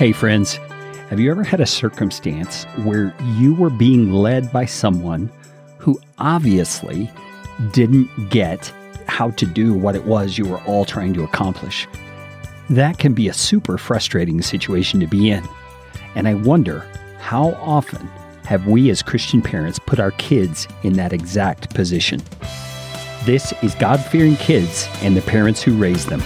Hey, friends, have you ever had a circumstance where you were being led by someone who obviously didn't get how to do what it was you were all trying to accomplish? That can be a super frustrating situation to be in. And I wonder how often have we as Christian parents put our kids in that exact position? This is God fearing kids and the parents who raise them.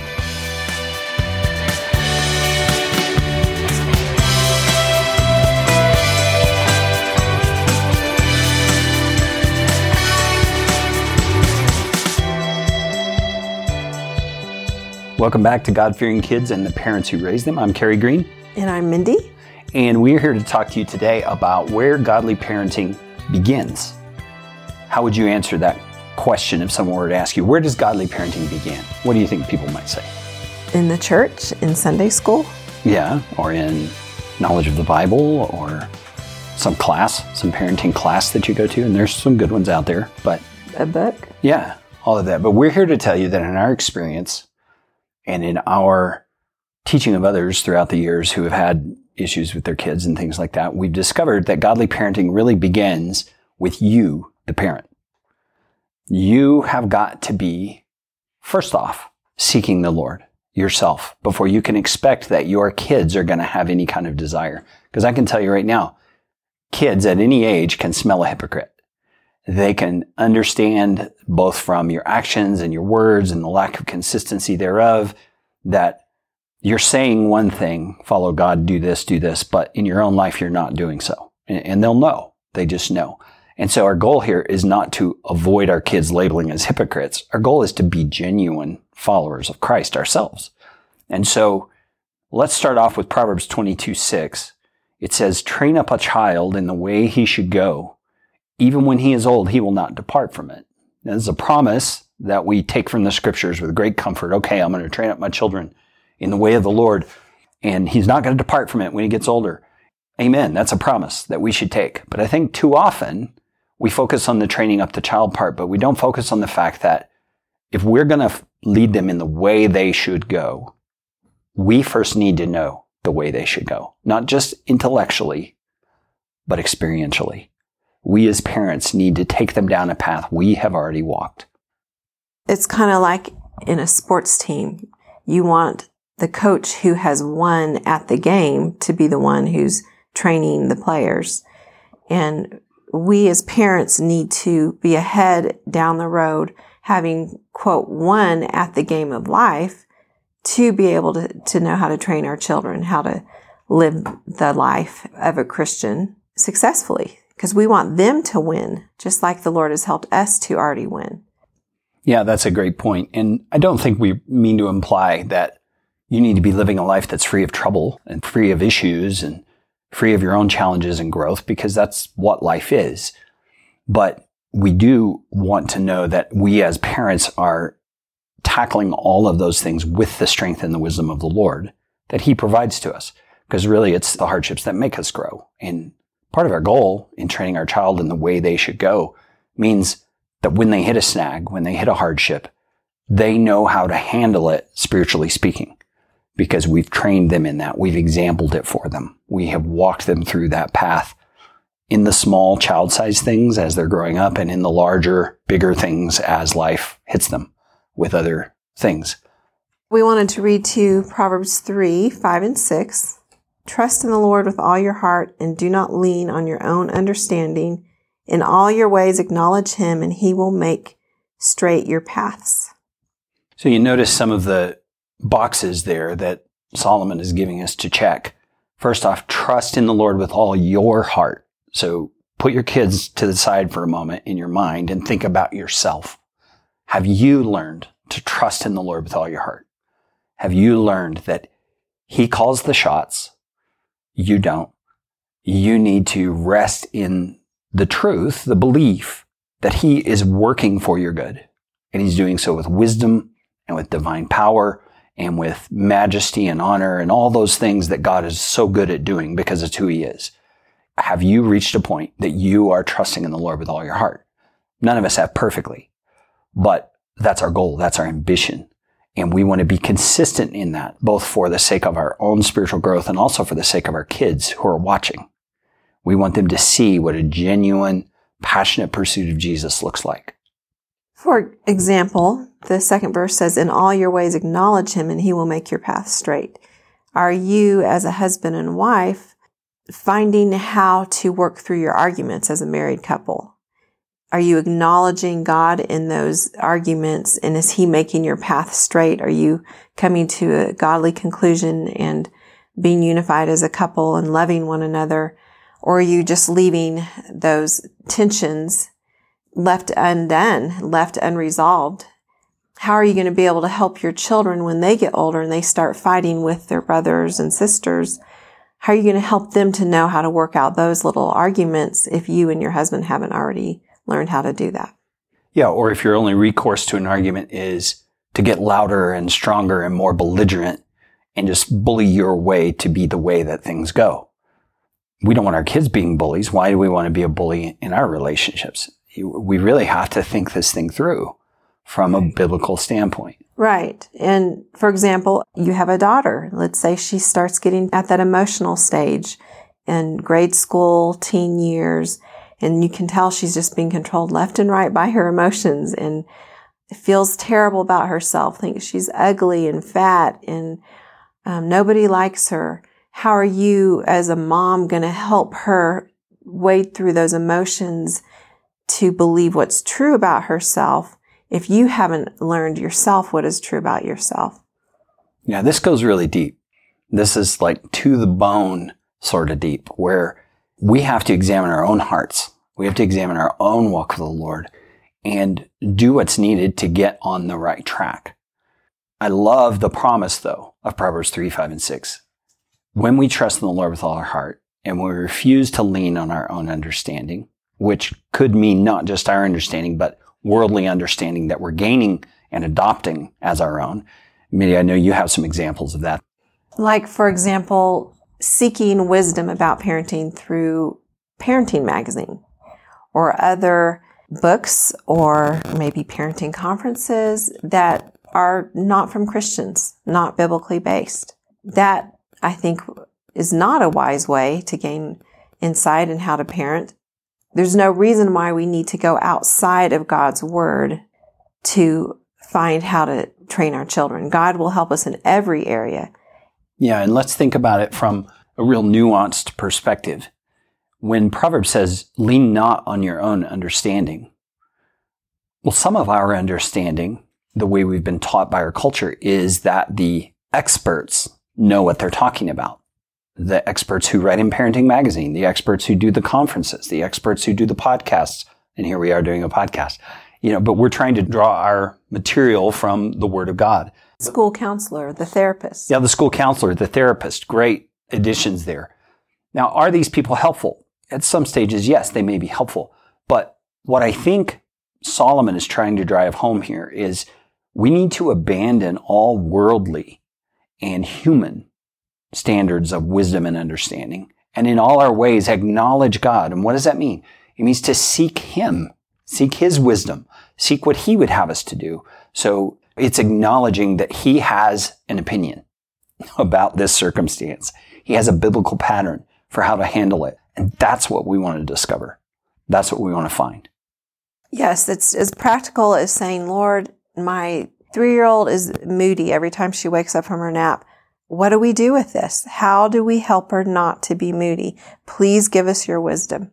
Welcome back to God Fearing Kids and the Parents Who Raise Them. I'm Carey Green. And I'm Mindy. And we're here to talk to you today about where godly parenting begins. How would you answer that question if someone were to ask you, where does godly parenting begin? What do you think people might say? In the church, in Sunday school? Yeah, or in knowledge of the Bible, or some class, some parenting class that you go to, and there's some good ones out there, but. A book? Yeah, all of that. But we're here to tell you that in our experience, and in our teaching of others throughout the years who have had issues with their kids and things like that, we've discovered that godly parenting really begins with you, the parent. You have got to be, first off, seeking the Lord yourself before you can expect that your kids are going to have any kind of desire. Because I can tell you right now, kids at any age can smell a hypocrite. They can understand both from your actions and your words and the lack of consistency thereof that you're saying one thing, follow God, do this, do this, but in your own life, you're not doing so. And they'll know. They just know. And so our goal here is not to avoid our kids labeling as hypocrites. Our goal is to be genuine followers of Christ ourselves. And so let's start off with Proverbs 22, 6. It says, train up a child in the way he should go even when he is old, he will not depart from it. This is a promise that we take from the scriptures with great comfort. Okay, I'm going to train up my children in the way of the Lord, and he's not going to depart from it when he gets older. Amen. That's a promise that we should take. But I think too often we focus on the training up the child part, but we don't focus on the fact that if we're going to lead them in the way they should go, we first need to know the way they should go, not just intellectually, but experientially we as parents need to take them down a path we have already walked. It's kind of like in a sports team. You want the coach who has won at the game to be the one who's training the players. And we as parents need to be ahead down the road, having, quote, won at the game of life to be able to, to know how to train our children, how to live the life of a Christian successfully because we want them to win, just like the Lord has helped us to already win. Yeah, that's a great point. And I don't think we mean to imply that you need to be living a life that's free of trouble and free of issues and free of your own challenges and growth because that's what life is. But we do want to know that we as parents are tackling all of those things with the strength and the wisdom of the Lord that He provides to us. Because really it's the hardships that make us grow. And part of our goal in training our child in the way they should go means that when they hit a snag, when they hit a hardship, they know how to handle it spiritually speaking because we've trained them in that. We've exampled it for them. We have walked them through that path in the small child sized things as they're growing up and in the larger, bigger things as life hits them with other things. We wanted to read to Proverbs 3, 5, and 6. Trust in the Lord with all your heart and do not lean on your own understanding. In all your ways, acknowledge him and he will make straight your paths. So you notice some of the boxes there that Solomon is giving us to check. First off, trust in the Lord with all your heart. So put your kids to the side for a moment in your mind and think about yourself. Have you learned to trust in the Lord with all your heart? Have you learned that he calls the shots you don't. You need to rest in the truth, the belief that He is working for your good. And He's doing so with wisdom and with divine power and with majesty and honor and all those things that God is so good at doing because it's who He is. Have you reached a point that you are trusting in the Lord with all your heart? None of us have perfectly, but that's our goal. That's our ambition. And we want to be consistent in that, both for the sake of our own spiritual growth and also for the sake of our kids who are watching. We want them to see what a genuine, passionate pursuit of Jesus looks like. For example, the second verse says, In all your ways acknowledge him and he will make your path straight. Are you, as a husband and wife, finding how to work through your arguments as a married couple? Are you acknowledging God in those arguments and is he making your path straight? Are you coming to a godly conclusion and being unified as a couple and loving one another? Or are you just leaving those tensions left undone, left unresolved? How are you going to be able to help your children when they get older and they start fighting with their brothers and sisters? How are you going to help them to know how to work out those little arguments if you and your husband haven't already learned how to do that? Yeah, or if your only recourse to an argument is to get louder and stronger and more belligerent and just bully your way to be the way that things go. We don't want our kids being bullies. Why do we want to be a bully in our relationships? We really have to think this thing through from a biblical standpoint. Right. And for example, you have a daughter. Let's say she starts getting at that emotional stage in grade school, teen years, and you can tell she's just being controlled left and right by her emotions and feels terrible about herself, thinks she's ugly and fat and um, nobody likes her. How are you as a mom going to help her wade through those emotions to believe what's true about herself if you haven't learned yourself what is true about yourself. Yeah, this goes really deep. This is like to the bone sort of deep where we have to examine our own hearts. We have to examine our own walk with the Lord and do what's needed to get on the right track. I love the promise though of Proverbs 3, 5, and 6. When we trust in the Lord with all our heart and we refuse to lean on our own understanding, which could mean not just our understanding, but worldly understanding that we're gaining and adopting as our own. Maybe I know you have some examples of that. Like, for example, seeking wisdom about parenting through Parenting Magazine or other books or maybe parenting conferences that are not from Christians, not biblically based. That I think is not a wise way to gain insight in how to parent. There's no reason why we need to go outside of God's word to find how to train our children. God will help us in every area. Yeah, and let's think about it from a real nuanced perspective. When Proverbs says, lean not on your own understanding, well, some of our understanding, the way we've been taught by our culture, is that the experts know what they're talking about the experts who write in Parenting Magazine, the experts who do the conferences, the experts who do the podcasts. And here we are doing a podcast. You know, but we're trying to draw our material from the Word of God. School counselor, the therapist. Yeah, the school counselor, the therapist. Great additions there. Now, are these people helpful? At some stages, yes, they may be helpful. But what I think Solomon is trying to drive home here is we need to abandon all worldly and human standards of wisdom and understanding. And in all our ways, acknowledge God. And what does that mean? It means to seek Him, seek His wisdom, seek what He would have us to do. So it's acknowledging that He has an opinion about this circumstance. He has a biblical pattern for how to handle it. And that's what we want to discover. That's what we want to find. Yes, it's as practical as saying, Lord, my three year old is moody every time she wakes up from her nap. What do we do with this? How do we help her not to be moody? Please give us your wisdom.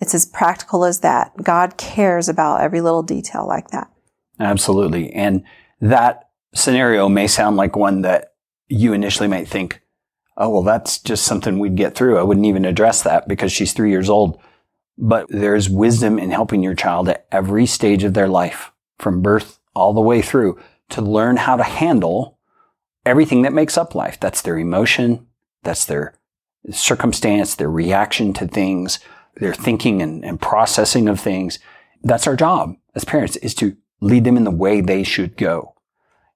It's as practical as that. God cares about every little detail like that. Absolutely. And that scenario may sound like one that you initially might think, oh, well, that's just something we'd get through. I wouldn't even address that because she's three years old. But there's wisdom in helping your child at every stage of their life, from birth all the way through, to learn how to handle everything that makes up life. That's their emotion. That's their circumstance, their reaction to things, their thinking and, and processing of things. That's our job as parents is to lead them in the way they should go.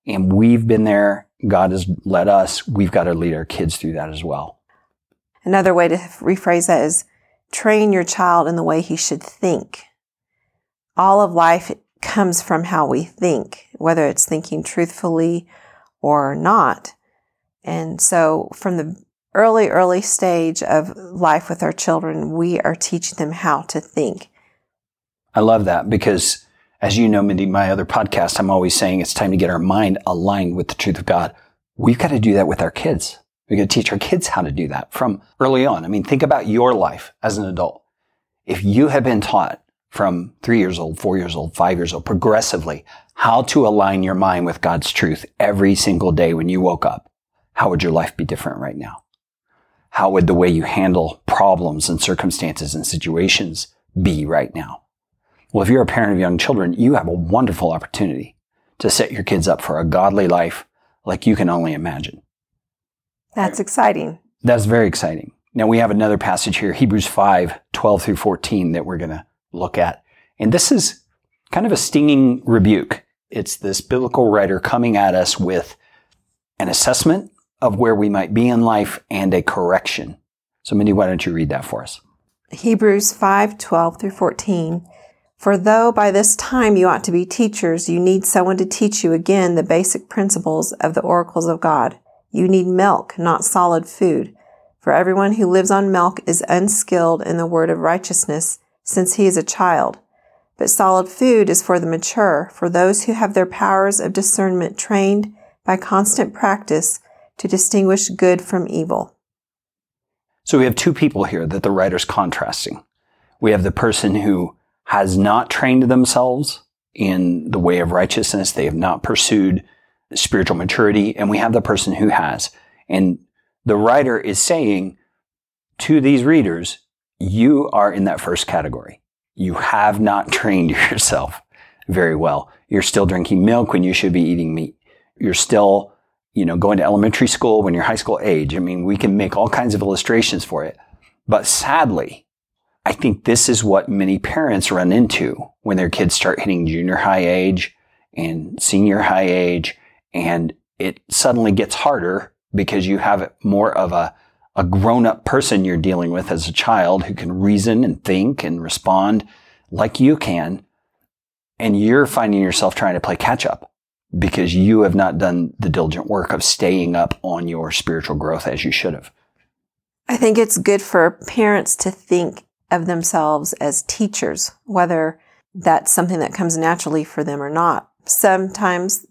And we've been there. God has led us. We've got to lead our kids through that as well. Another way to rephrase that is train your child in the way he should think. All of life comes from how we think, whether it's thinking truthfully or not. And so from the early, early stage of life with our children, we are teaching them how to think. I love that because as you know, Mindy, my other podcast, I'm always saying it's time to get our mind aligned with the truth of God. We've got to do that with our kids. We've got to teach our kids how to do that from early on. I mean, think about your life as an adult. If you have been taught from three years old, four years old, five years old, progressively, how to align your mind with God's truth every single day when you woke up, how would your life be different right now? How would the way you handle problems and circumstances and situations be right now? Well, if you're a parent of young children, you have a wonderful opportunity to set your kids up for a godly life like you can only imagine. That's exciting. That's very exciting. Now we have another passage here, Hebrews 5, 12 through 14 that we're going to look at. And this is kind of a stinging rebuke. It's this biblical writer coming at us with an assessment of where we might be in life and a correction. So Mindy, why don't you read that for us? Hebrews 5, 12 through 14. For though by this time you ought to be teachers, you need someone to teach you again the basic principles of the oracles of God. You need milk, not solid food. For everyone who lives on milk is unskilled in the word of righteousness, since he is a child. But solid food is for the mature, for those who have their powers of discernment trained by constant practice to distinguish good from evil. So we have two people here that the writer's contrasting. We have the person who has not trained themselves in the way of righteousness. They have not pursued spiritual maturity. And we have the person who has. And the writer is saying to these readers, you are in that first category. You have not trained yourself very well. You're still drinking milk when you should be eating meat. You're still, you know, going to elementary school when you're high school age. I mean, we can make all kinds of illustrations for it. But sadly, I think this is what many parents run into when their kids start hitting junior high age and senior high age. And it suddenly gets harder because you have more of a, a grown up person you're dealing with as a child who can reason and think and respond like you can. And you're finding yourself trying to play catch up because you have not done the diligent work of staying up on your spiritual growth as you should have. I think it's good for parents to think of themselves as teachers, whether that's something that comes naturally for them or not. Sometimes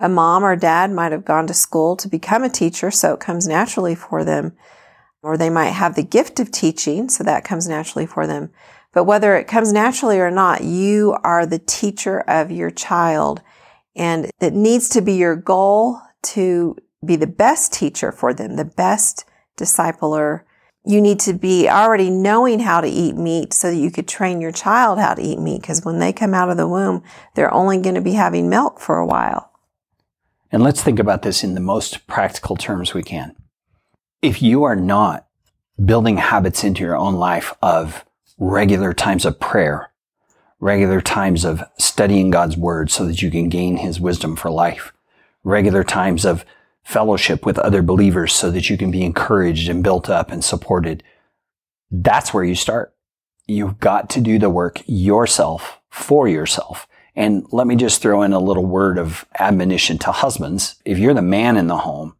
a mom or dad might have gone to school to become a teacher, so it comes naturally for them. Or they might have the gift of teaching, so that comes naturally for them. But whether it comes naturally or not, you are the teacher of your child. And it needs to be your goal to be the best teacher for them, the best discipler, you need to be already knowing how to eat meat so that you could train your child how to eat meat. Because when they come out of the womb, they're only going to be having milk for a while. And let's think about this in the most practical terms we can. If you are not building habits into your own life of regular times of prayer, regular times of studying God's word so that you can gain his wisdom for life, regular times of fellowship with other believers so that you can be encouraged and built up and supported. That's where you start. You've got to do the work yourself for yourself. And let me just throw in a little word of admonition to husbands. If you're the man in the home,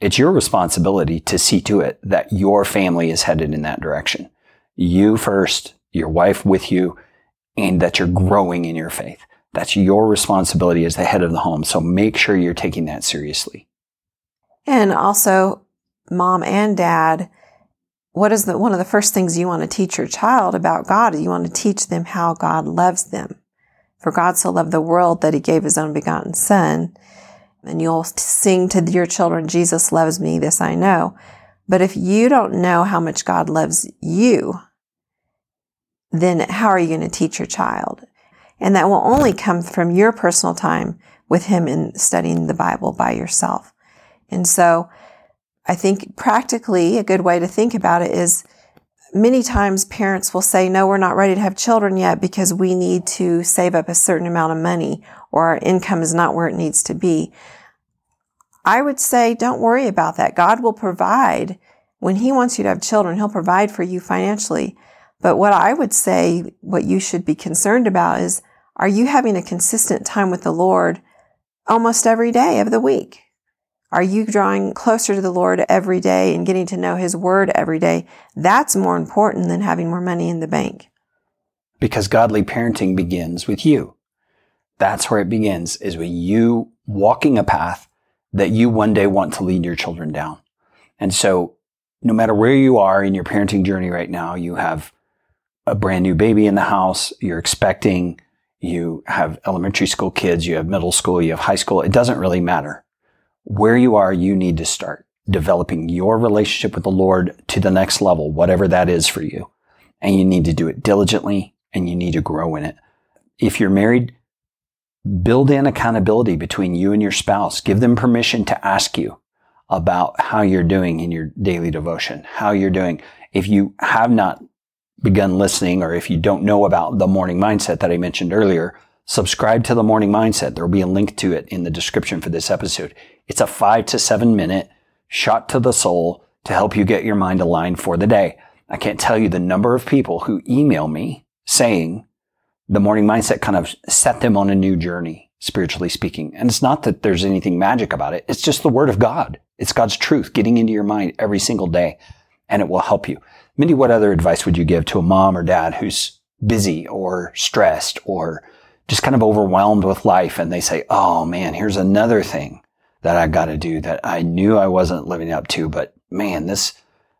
it's your responsibility to see to it that your family is headed in that direction. You first, your wife with you, and that you're growing in your faith. That's your responsibility as the head of the home. So make sure you're taking that seriously. And also, mom and dad, what is the, one of the first things you want to teach your child about God? You want to teach them how God loves them. For God so loved the world that he gave his own begotten son. And you'll sing to your children, Jesus loves me, this I know. But if you don't know how much God loves you, then how are you going to teach your child? And that will only come from your personal time with him in studying the Bible by yourself. And so I think practically a good way to think about it is many times parents will say, no, we're not ready to have children yet because we need to save up a certain amount of money or our income is not where it needs to be. I would say, don't worry about that. God will provide. When He wants you to have children, He'll provide for you financially. But what I would say, what you should be concerned about is, Are you having a consistent time with the Lord almost every day of the week? Are you drawing closer to the Lord every day and getting to know His Word every day? That's more important than having more money in the bank. Because godly parenting begins with you. That's where it begins, is with you walking a path that you one day want to lead your children down. And so no matter where you are in your parenting journey right now, you have a brand new baby in the house, you're expecting, you have elementary school kids, you have middle school, you have high school. It doesn't really matter. Where you are, you need to start developing your relationship with the Lord to the next level, whatever that is for you. And you need to do it diligently and you need to grow in it. If you're married, build in accountability between you and your spouse. Give them permission to ask you about how you're doing in your daily devotion, how you're doing. If you have not begun listening or if you don't know about the morning mindset that I mentioned earlier, subscribe to the morning mindset. There will be a link to it in the description for this episode. It's a five to seven minute shot to the soul to help you get your mind aligned for the day. I can't tell you the number of people who email me saying the morning mindset kind of set them on a new journey, spiritually speaking. And it's not that there's anything magic about it. It's just the word of God. It's God's truth getting into your mind every single day and it will help you. Mindy, what other advice would you give to a mom or dad who's busy or stressed or just kind of overwhelmed with life and they say, Oh man, here's another thing that I got to do that I knew I wasn't living up to, but man, this,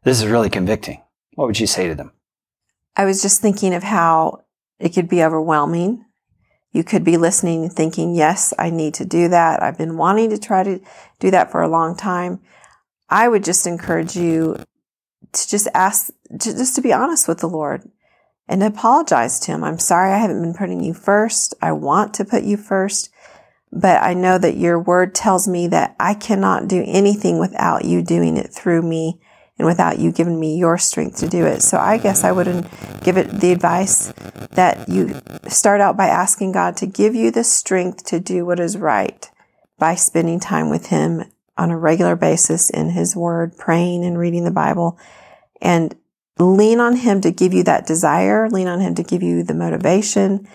this is really convicting. What would you say to them? I was just thinking of how it could be overwhelming. You could be listening and thinking, yes, I need to do that. I've been wanting to try to do that for a long time. I would just encourage you to just ask, to, just to be honest with the Lord and apologize to Him. I'm sorry I haven't been putting you first. I want to put you first, but I know that your word tells me that I cannot do anything without you doing it through me and without you giving me your strength to do it. So I guess I wouldn't give it the advice that you start out by asking God to give you the strength to do what is right by spending time with Him on a regular basis in His Word, praying and reading the Bible, and lean on Him to give you that desire, lean on Him to give you the motivation.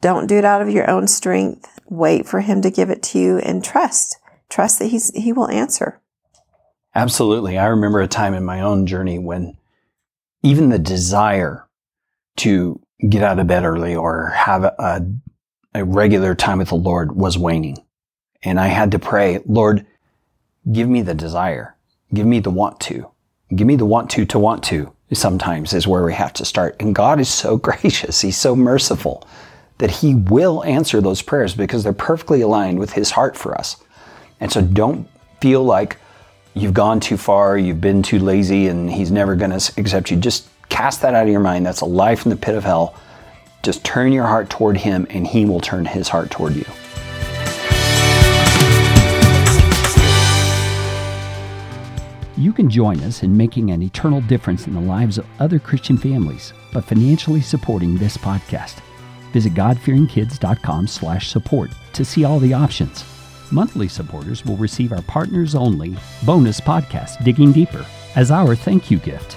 Don't do it out of your own strength. Wait for Him to give it to you and trust. Trust that he's, He will answer. Absolutely. I remember a time in my own journey when even the desire to get out of bed early or have a, a regular time with the Lord was waning. And I had to pray, Lord, give me the desire. Give me the want to. Give me the want to to want to sometimes is where we have to start. And God is so gracious. He's so merciful that he will answer those prayers because they're perfectly aligned with his heart for us. And so don't feel like you've gone too far, you've been too lazy, and he's never going to accept you. Just cast that out of your mind. That's a lie from the pit of hell. Just turn your heart toward him, and he will turn his heart toward you. You can join us in making an eternal difference in the lives of other Christian families by financially supporting this podcast. Visit godfearingkids.com slash support to see all the options. Monthly supporters will receive our partners only bonus podcast, Digging Deeper, as our thank you gift.